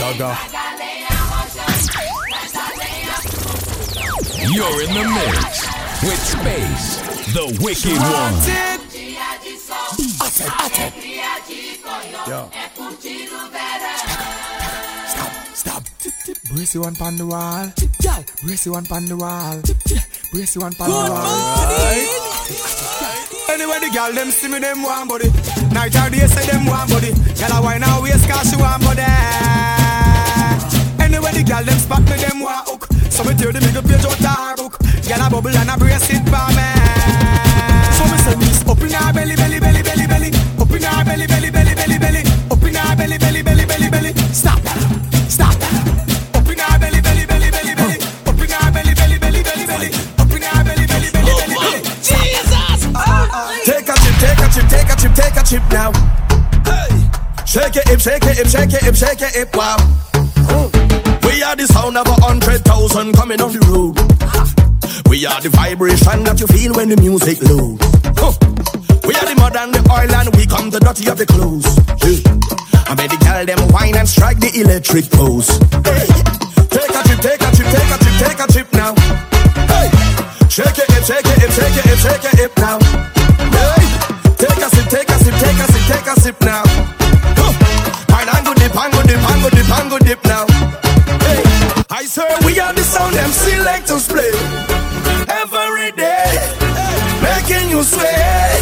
Gaga. You're in the mix with Space, the Wicked One. Atem, atem. Yo. Stop, stop. Brace you one pan the wall. Yeah. Brace you one pan the wall. Brace you one pan the wall. Anyway, the girl them see me, them want body. Night or day say them want body. Girl I wine her waist 'cause she want body. Anyway, the girl them spot me, them hook. So me tear the middle page out her book. Girl a bubble and a brace it for me. So me say this up in her belly, belly, belly, belly, belly. Up in her belly, belly, belly, belly, belly. Up in her belly, belly, belly, belly, belly. Stop, stop. Up in her belly, belly, belly, belly, belly. Up in her belly, belly, belly, belly, belly. Up in her belly, belly, belly, belly, belly. Jesus! Take a chip, take a chip, take a chip, take a chip now. Hey. Shake it, hip, shake it, hip, shake it, hip, shake it, hip, wow. We are the sound of a hundred thousand coming off the road. We are the vibration that you feel when the music low. Huh. We are the mud and the oil and we come the dirty of the clothes. Yeah. I made the girl them wine and strike the electric pose. Hey. Take a chip, take a chip, take a chip, take a chip now. Hey. Shake it, shake it, shake it, shake it, hip now. Hey. Take a sip, take a sip, take a sip, take a sip now. Huh. Pine dip, and go dip, and go dip, and go dip now. I swear we are the sound them selectors play every day, making you sway.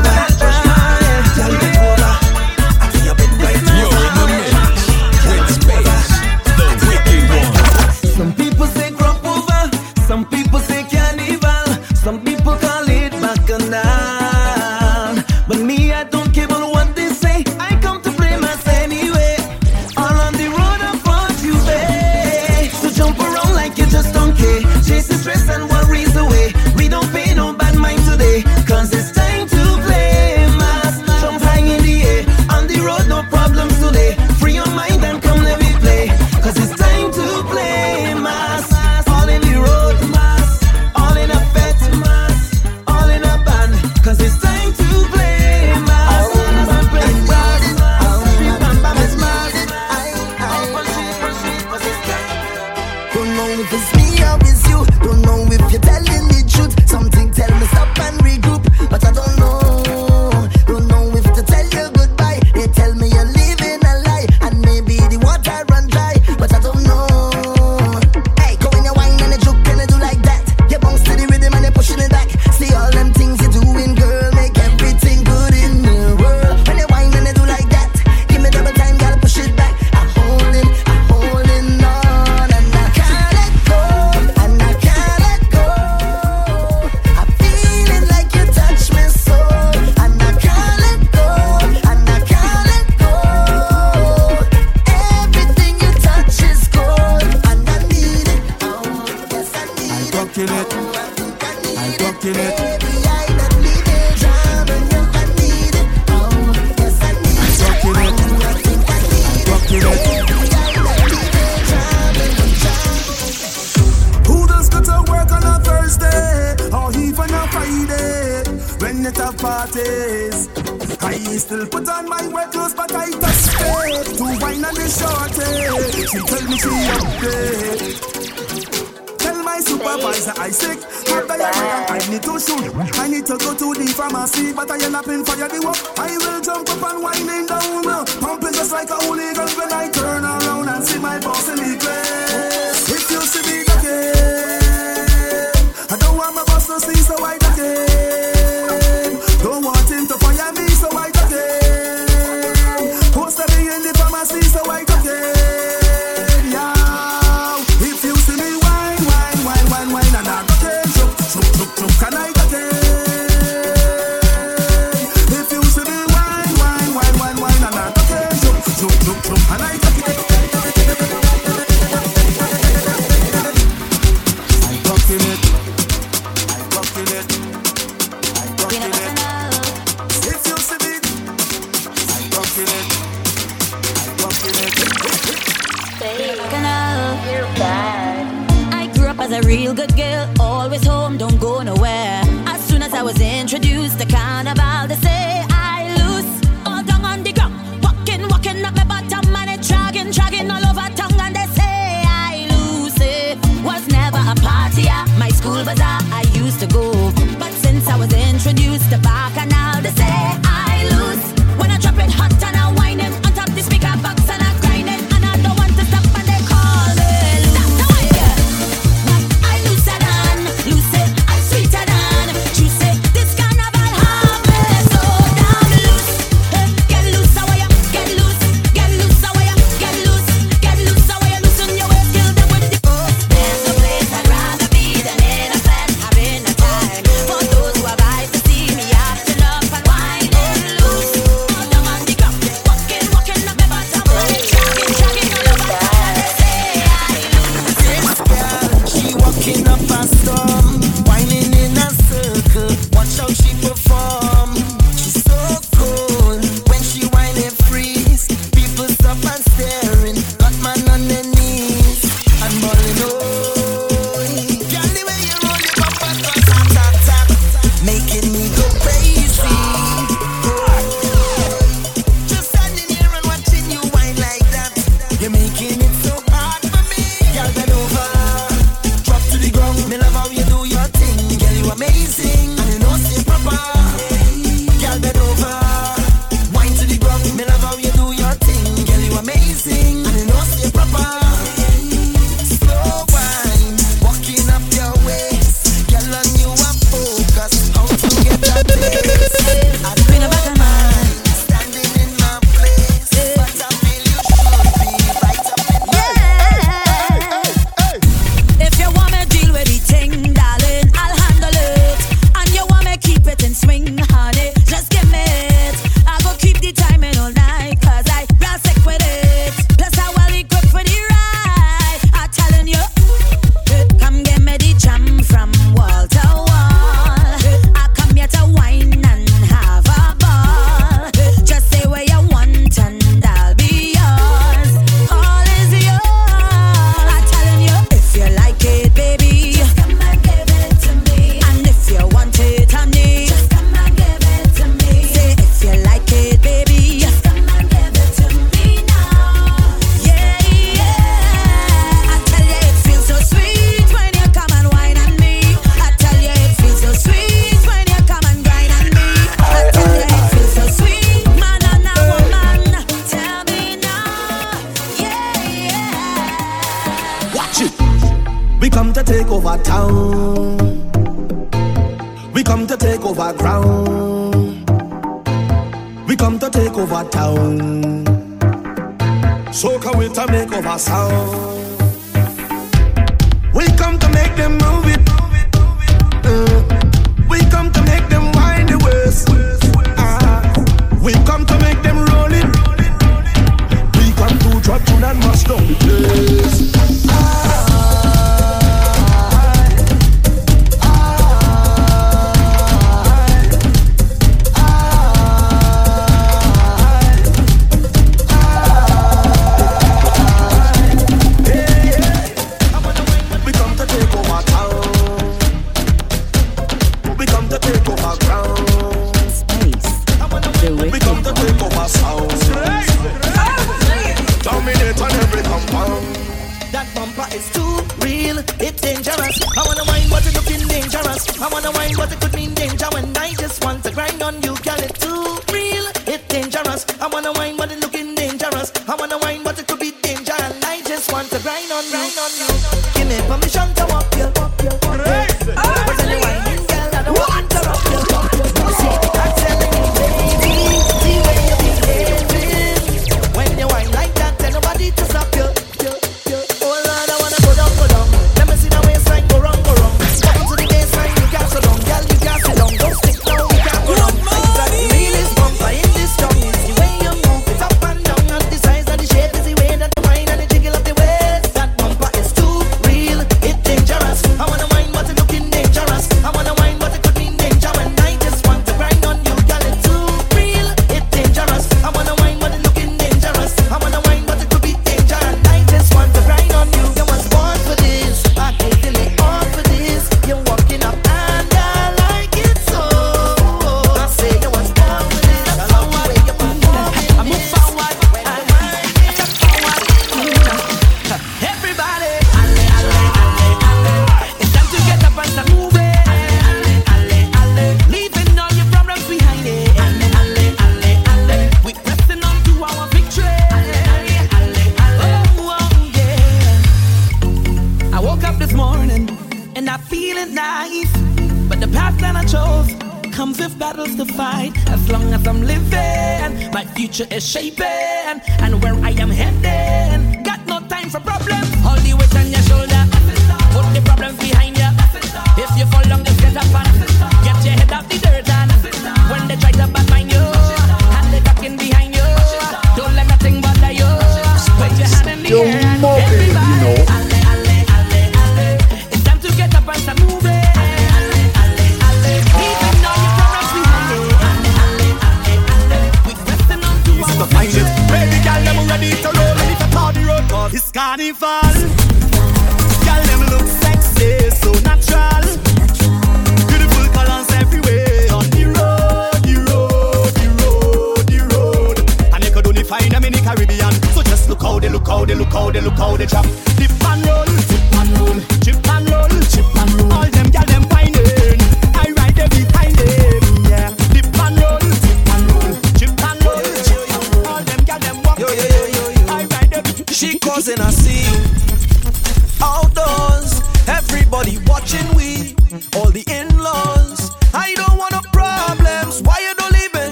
over.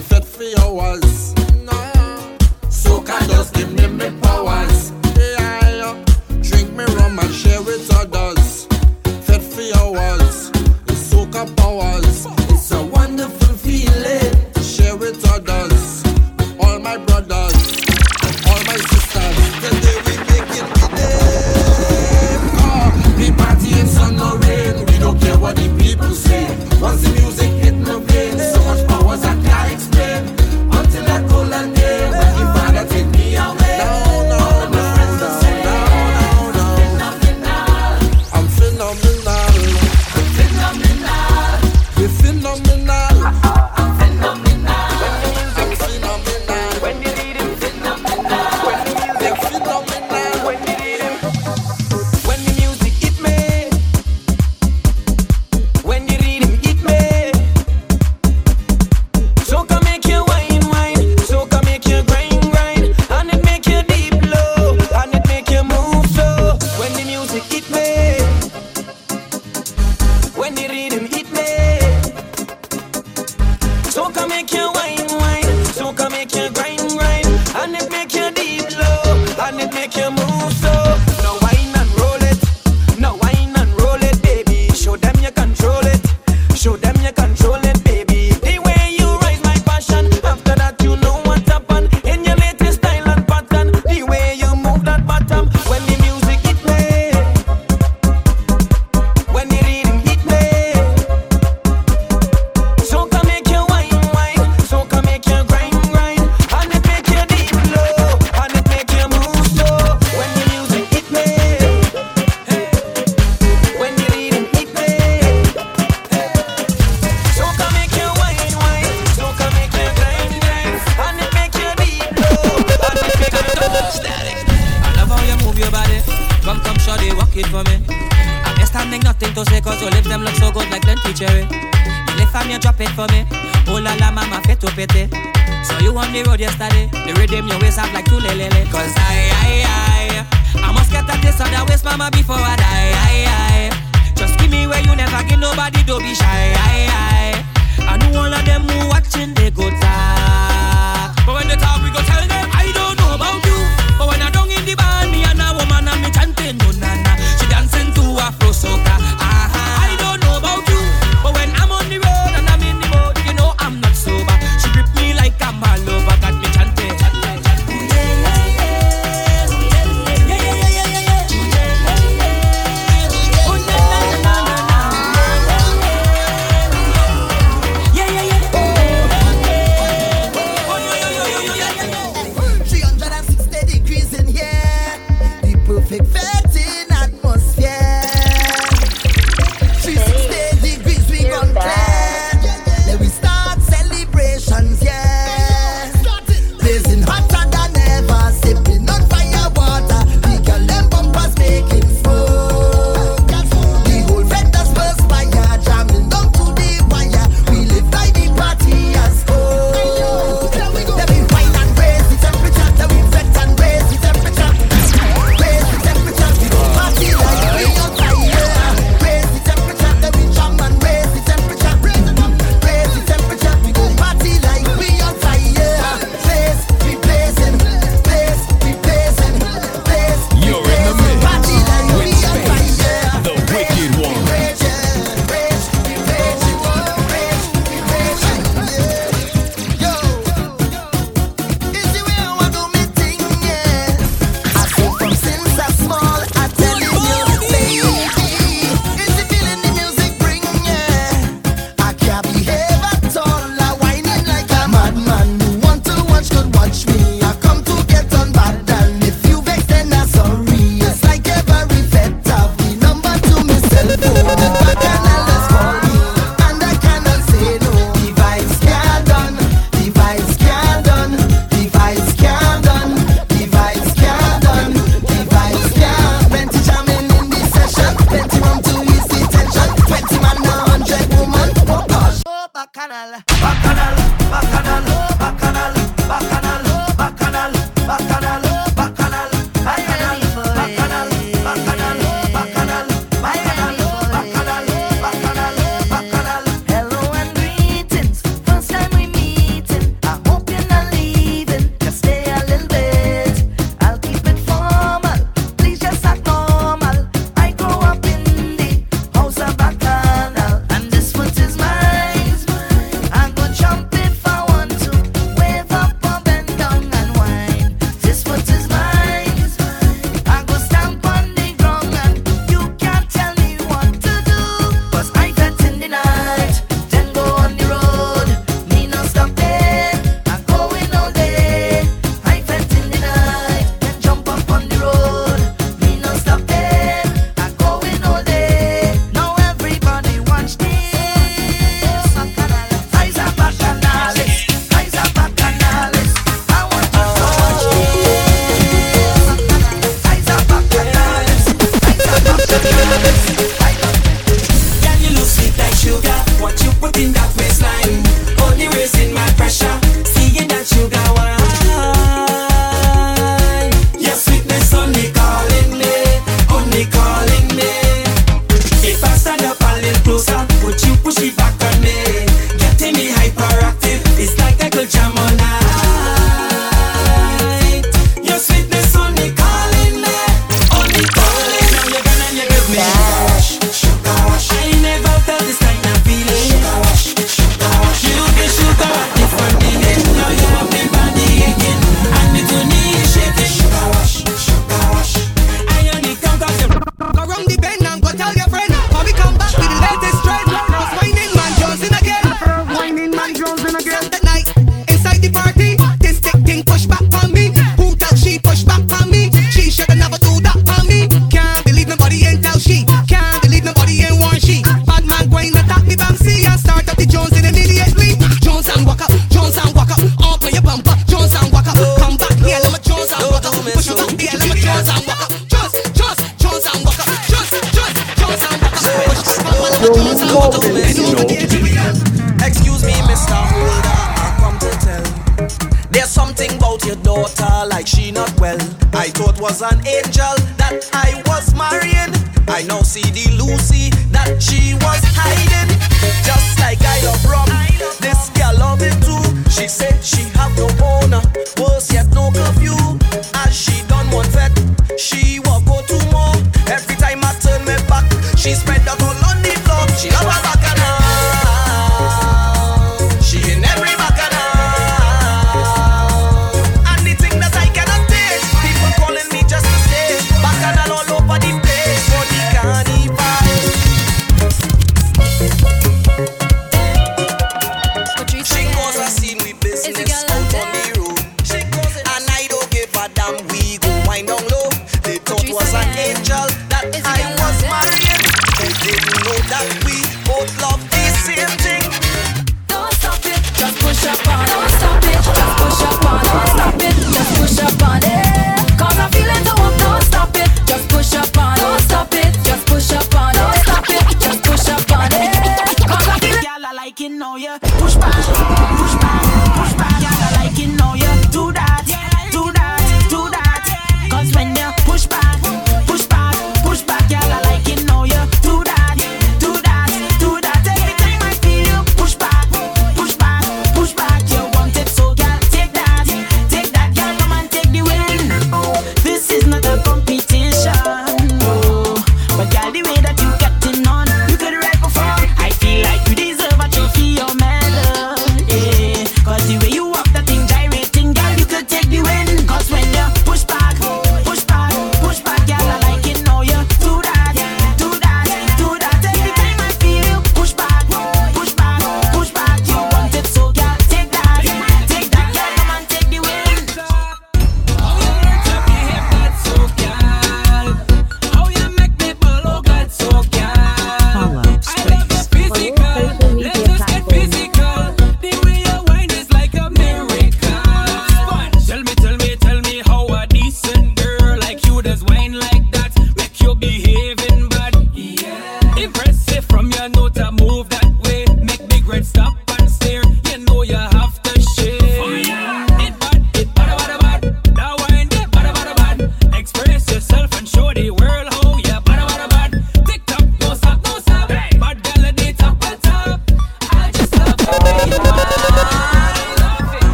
wanted for hours. No. So can just give me me powers. Yeah, yeah. Drink me rum and share with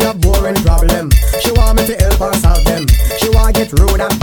she a boring problem. She want me to help her solve them. She want get rude and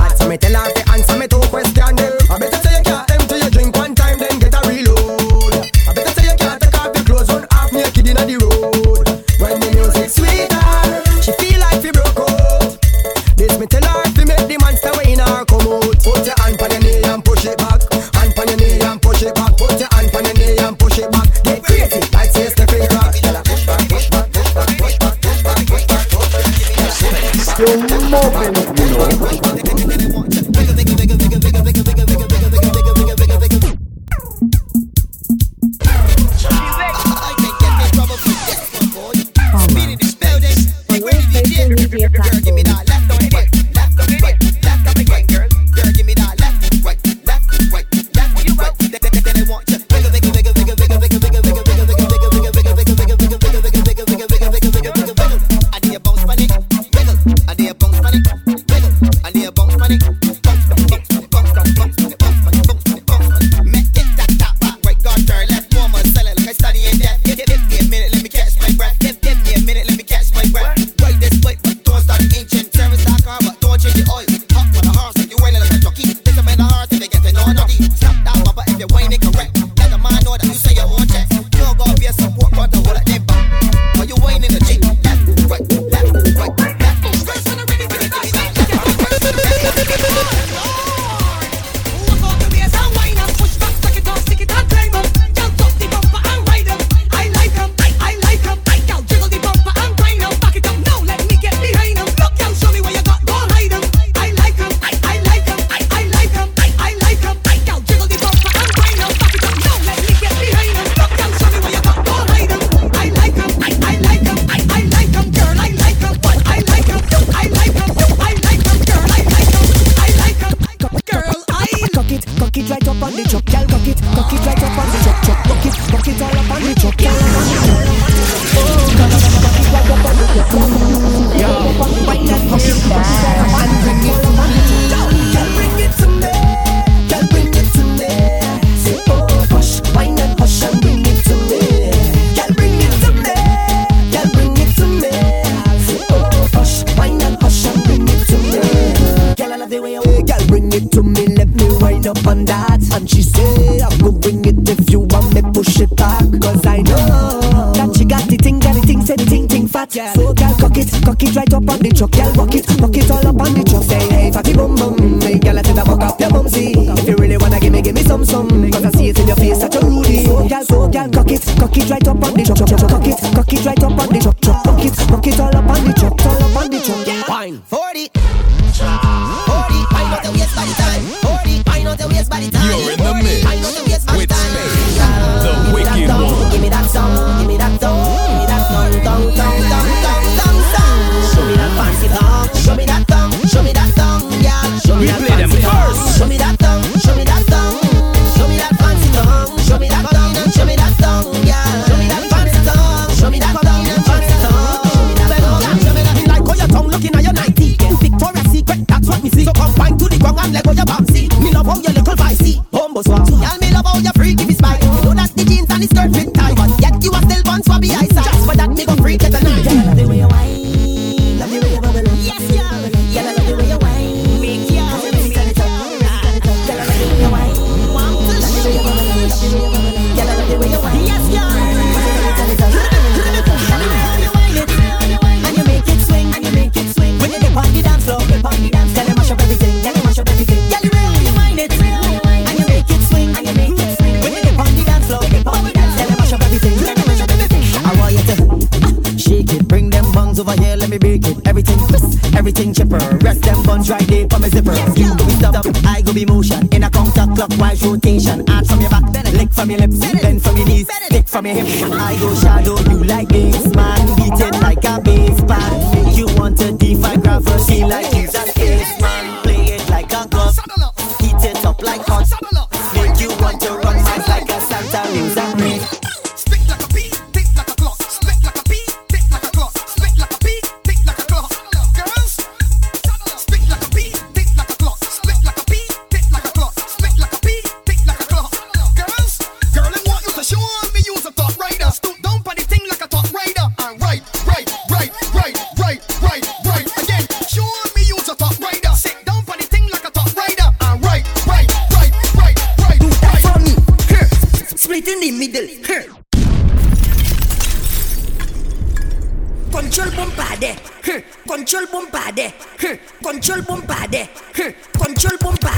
shit back Cause I know. That she got the thing, got the thing, say the thing, thing fat. Yeah. So girl, cock it, cock it right up on the truck. Girl, rock it, rock it all up on the truck. Say hey, fatty bum bum. Hey, girl, I tell her, fuck up your bumsy If you really wanna give me, give me some, some. Cause I see it in your face, such a rudy So girl, so girl, cock it, cock it right up on the truck, Cock it, cock it right up on the truck, truck Rock it, rock it all up on the truck, all up on the truck. Wine, 40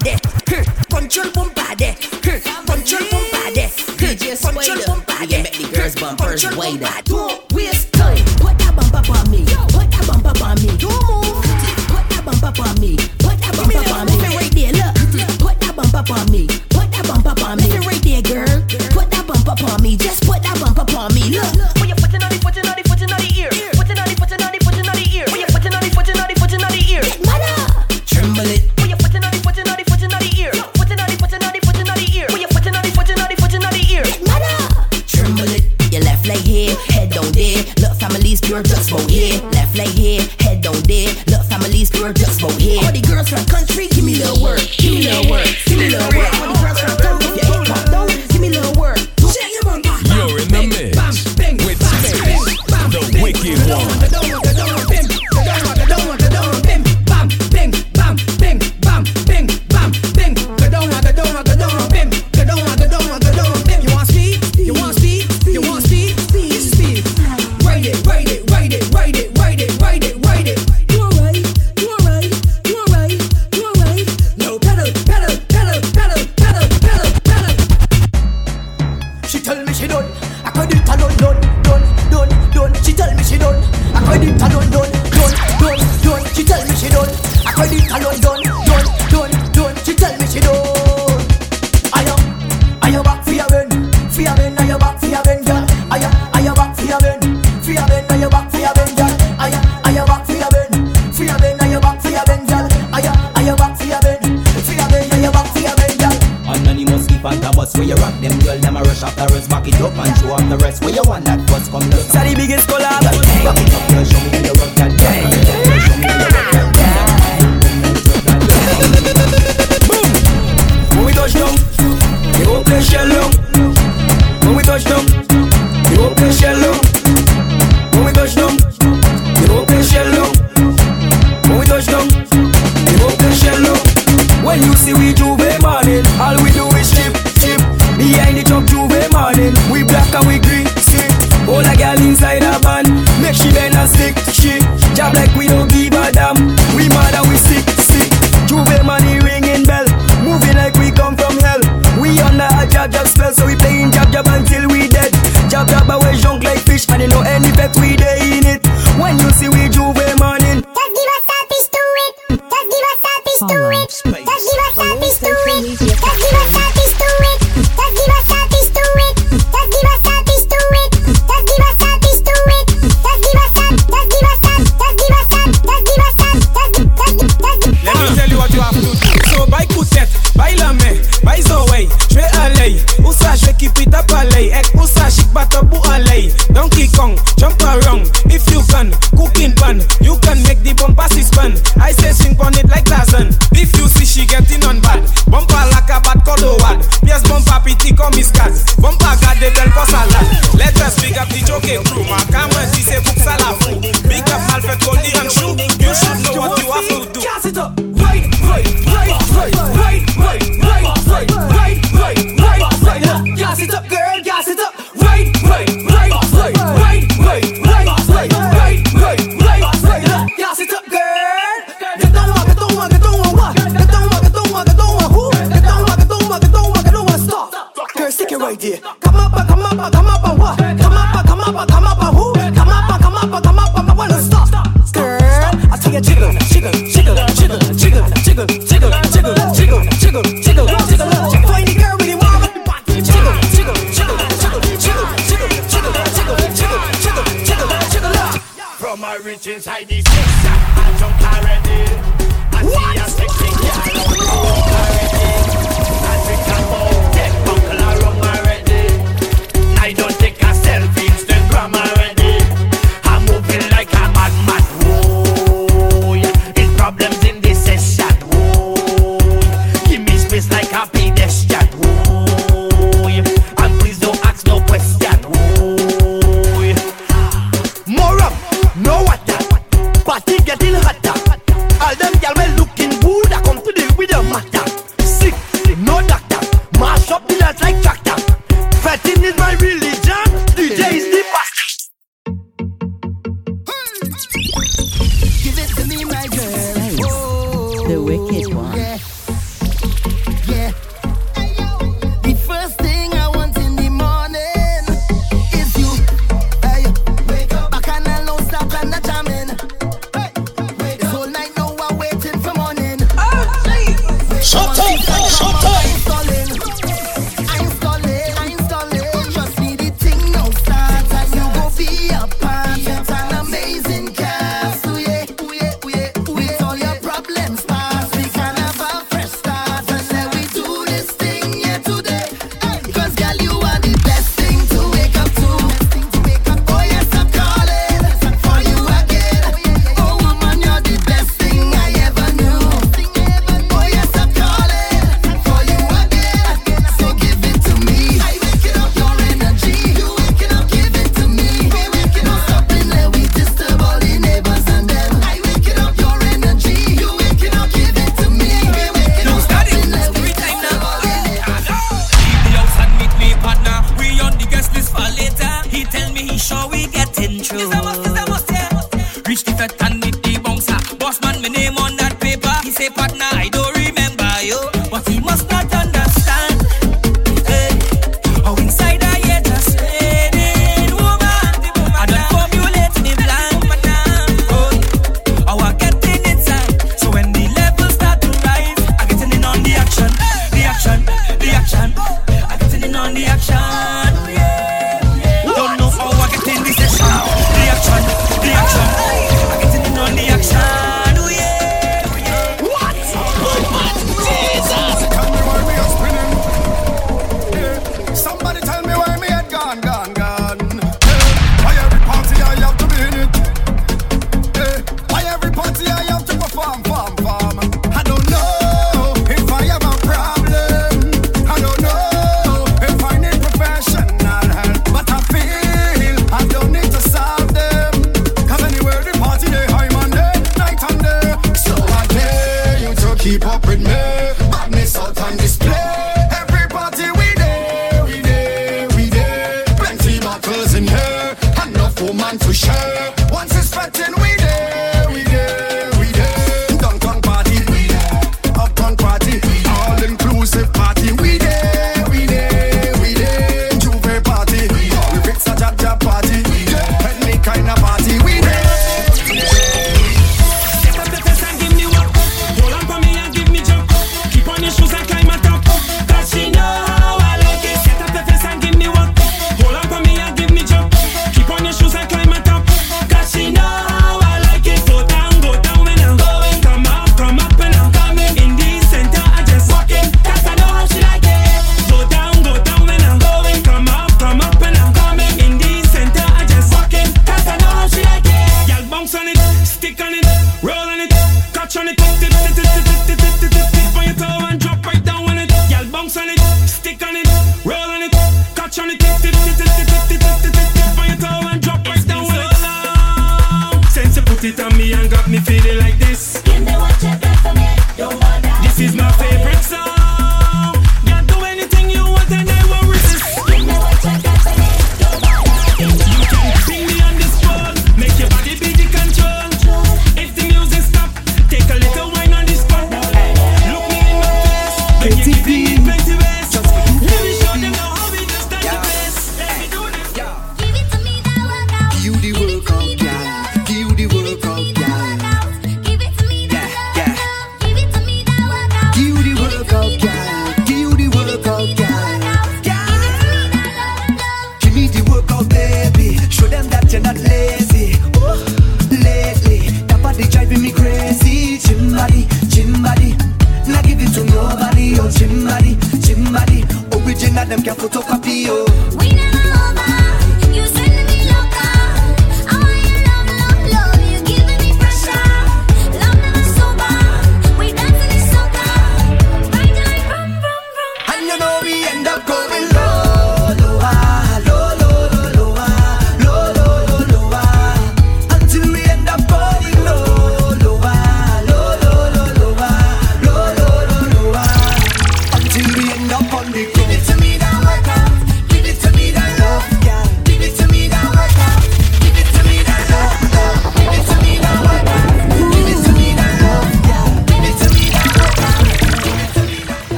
pade, control boom body. control boom pade, control boom pade. Make the girls bump first way that.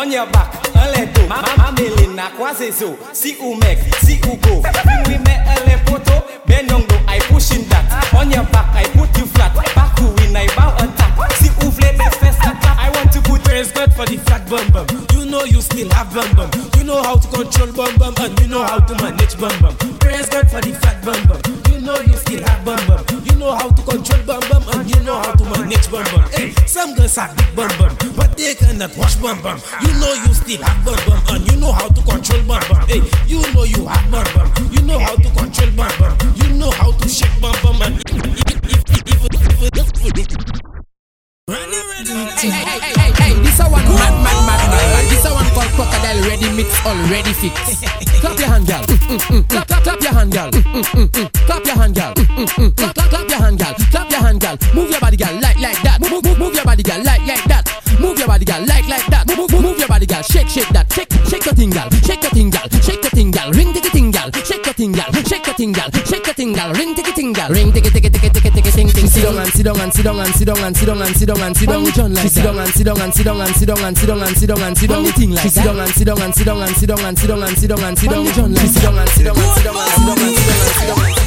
on your back, un les dos. Ma, ma, Mélina, croisez zo. Si ou mec, si ou go. Oui, mais un les poteaux, ben yongo, I pushing that. On your back, I put you flat. Back to win, I bow on God for the fat bum bum. You know you still have bum bum. You know how to control bum bum and you know how to manage bum bum. Praise God for the fat bum bum. You know you still have bum bum. You know how to control bum bum and you know how to manage bum bum. Hey, some girls have big bum bum, but they cannot wash bum bum. You know you still have bum bum and you know how to control bum bum. Hey, you know you have bum bum. You know how to control bum bum. You know how to shake bum bum and Hey, hey, hey, hey, hey, this a one mad, mad, mad, mad, mad. This a one called crocodile ready mix, already fix. Clap your hand, girl. Mm, mm, mm. Clap, clap, clap your hand, girl. Mm, mm, mm, clap your hand, girl. Clap, clap, clap your hand, girl. Clap your hand, girl. Move your body, girl, like, like that. Move, move, move your body, girl, like, like that. Move your body, girl, like, like that. Move, move, move your body, girl. Shake, shake that. Shake, shake your thing, girl. Shake your thing, girl. Shake your thing, girl. Ring, diggy, ting, girl. Shake your thing, girl. Shake your thing, girl. Shake your thing, girl. Ring, diggy, ting, girl. Ring, diggy, diggy, diggy, diggy, diggy, ting, ting. Sit down and sit down and sit down and sit down and sit down and sit down and sit down. John like sit down and sit down and sit down and sit down and sit down and sit down and sit down. Thing like sit down and sit down and sit down and sit down and sit down and sit down and sit down. John like sit down and sit down and sit down and sit down and sit down and sit down.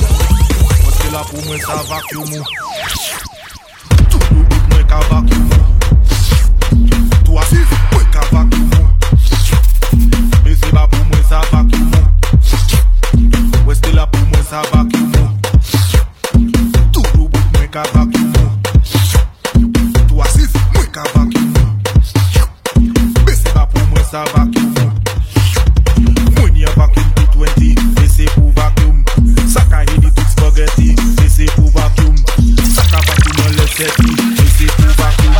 Parce que là pour moi ça vacuum Tout le monde moi qu'à moi vacuum. Tout le moi qu'à vacuum Toi si moi qu'à vacuum Mais c'est pas pour moi ça vacuum Moi a vacuum tout 20 Mais c'est pour vacuum. Saka hit it spaghetti Mais c'est pour vacuum. Saka vacuum on le set Mais c'est pour vacuum.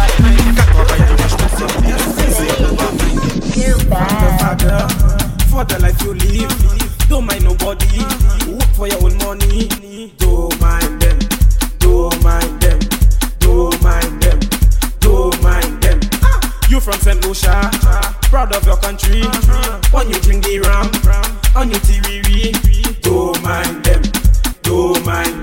Quatre rails de vache tout c'est pour vacuum Father, father, for the life you live. Don't mind nobody. For your own money. Don't mind them. Don't mind them. Don't mind them. Don't mind them. Ah, you from St. Lucia, proud of your country. When you drink the ram, on your TV, don't mind them. Don't mind them.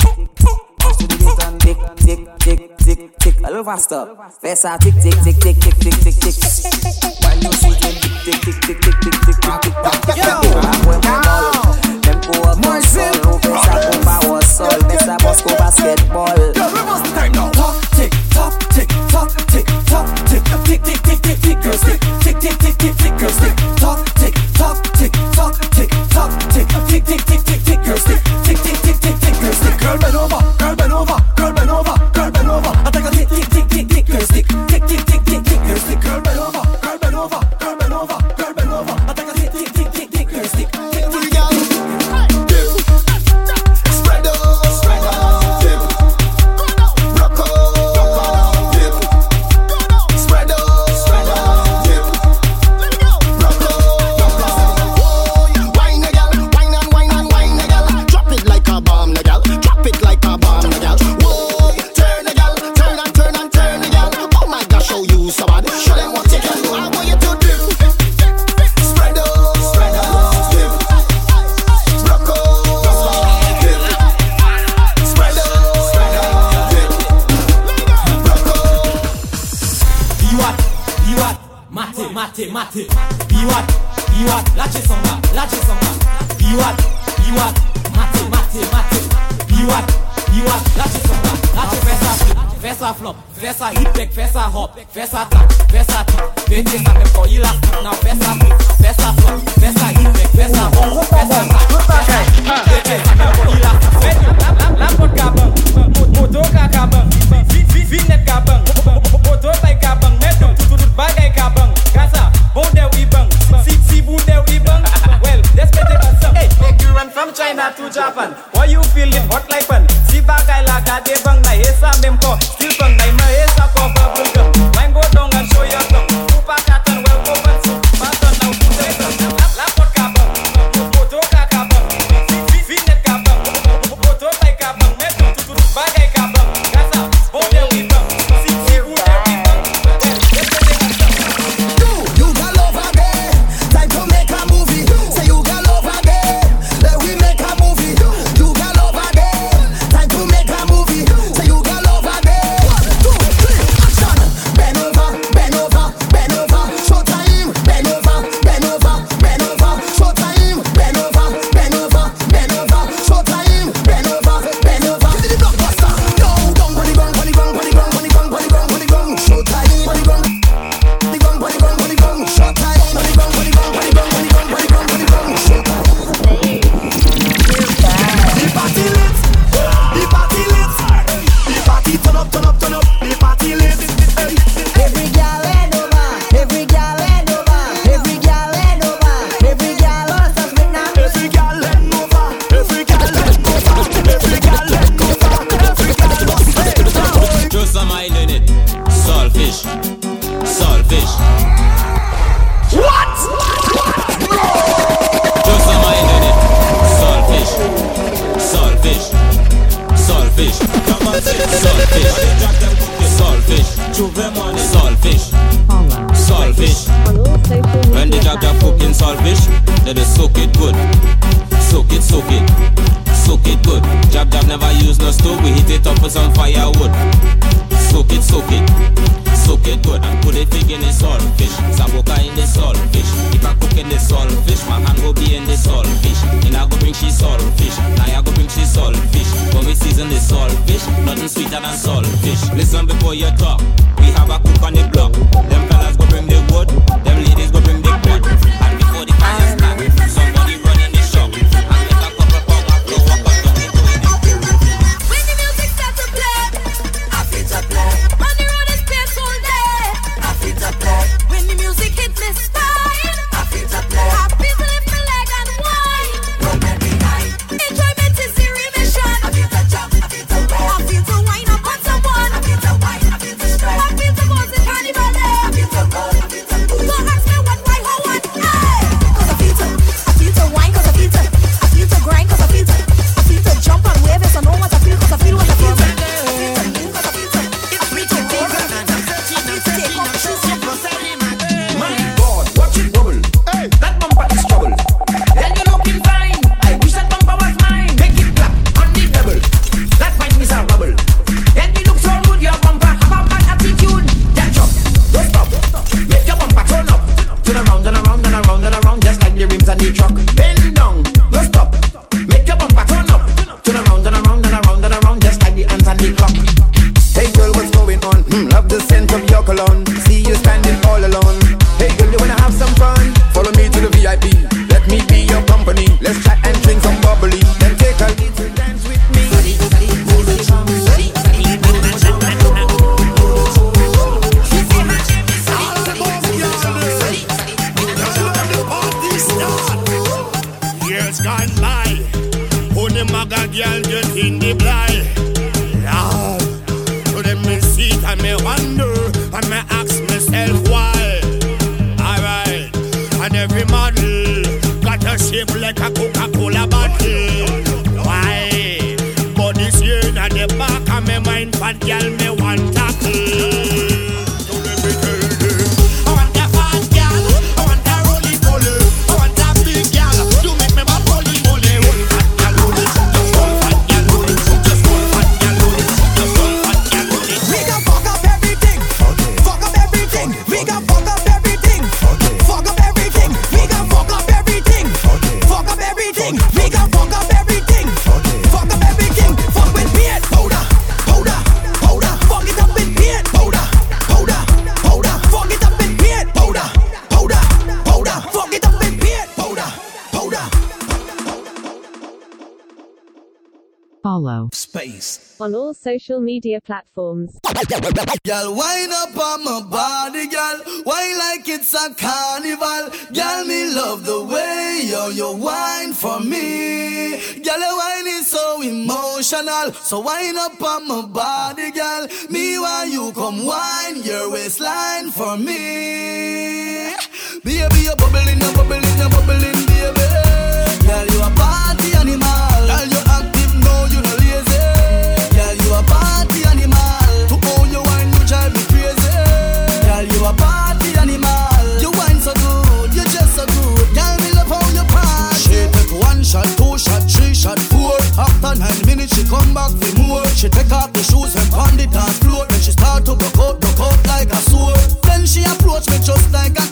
A little faster Fe sa tik tik tik tik tik tik tik tik While you sweet tik tik tik tik tik tik tik tik tik tik Pa kwe mwen mol Mem pou wak konsol Ou ve sa kou pa wan sol Ve sa pons pou basketball Talk, tick, tock, tick, tock, tick, tock, tick, tick, tick, tick, tick, tick, girls, tick, tick, tick, tick, tick, tick, girls, tick, tock, tick, tock, tick, tock, tick, tock, tick, tick, tick, tick, mate, mate, mate. Biwat, biwat, lâchez son bas, lâchez son bas. Biwat, biwat, mate, mate, mate. Biwat, biwat, lâchez son bas, lâchez fais ça fais ça flop, fais ça hip fais ça hop, ça tap, fais ça tip. Mettez ça même quand il a now fais flip, fais flop, ça hip deck, fais hop, ça tap. Mettez media platforms. Girl, wine up on my body, girl. Wine like it's a carnival. Girl, me love the way you you wine for me. Girl, your wine is so emotional. So wine up on my body, girl. Me while you come wine your waistline for me. Baby, you're bubbling, you're bubbling, you're bubbling. She take off the shoes and pound the dance floor. Then she start to broke out, broke out like a sword. Then she approach me just like a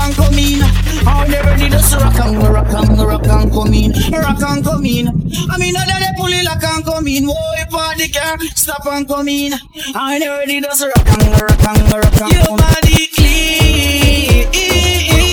and come in. I never need a rock and rock and rock and come in, rock and come in. I mean, other they pull it lock and come in. Boy, party can't stop and come in. I never need a rock and rock and rock and come in. Your body clean.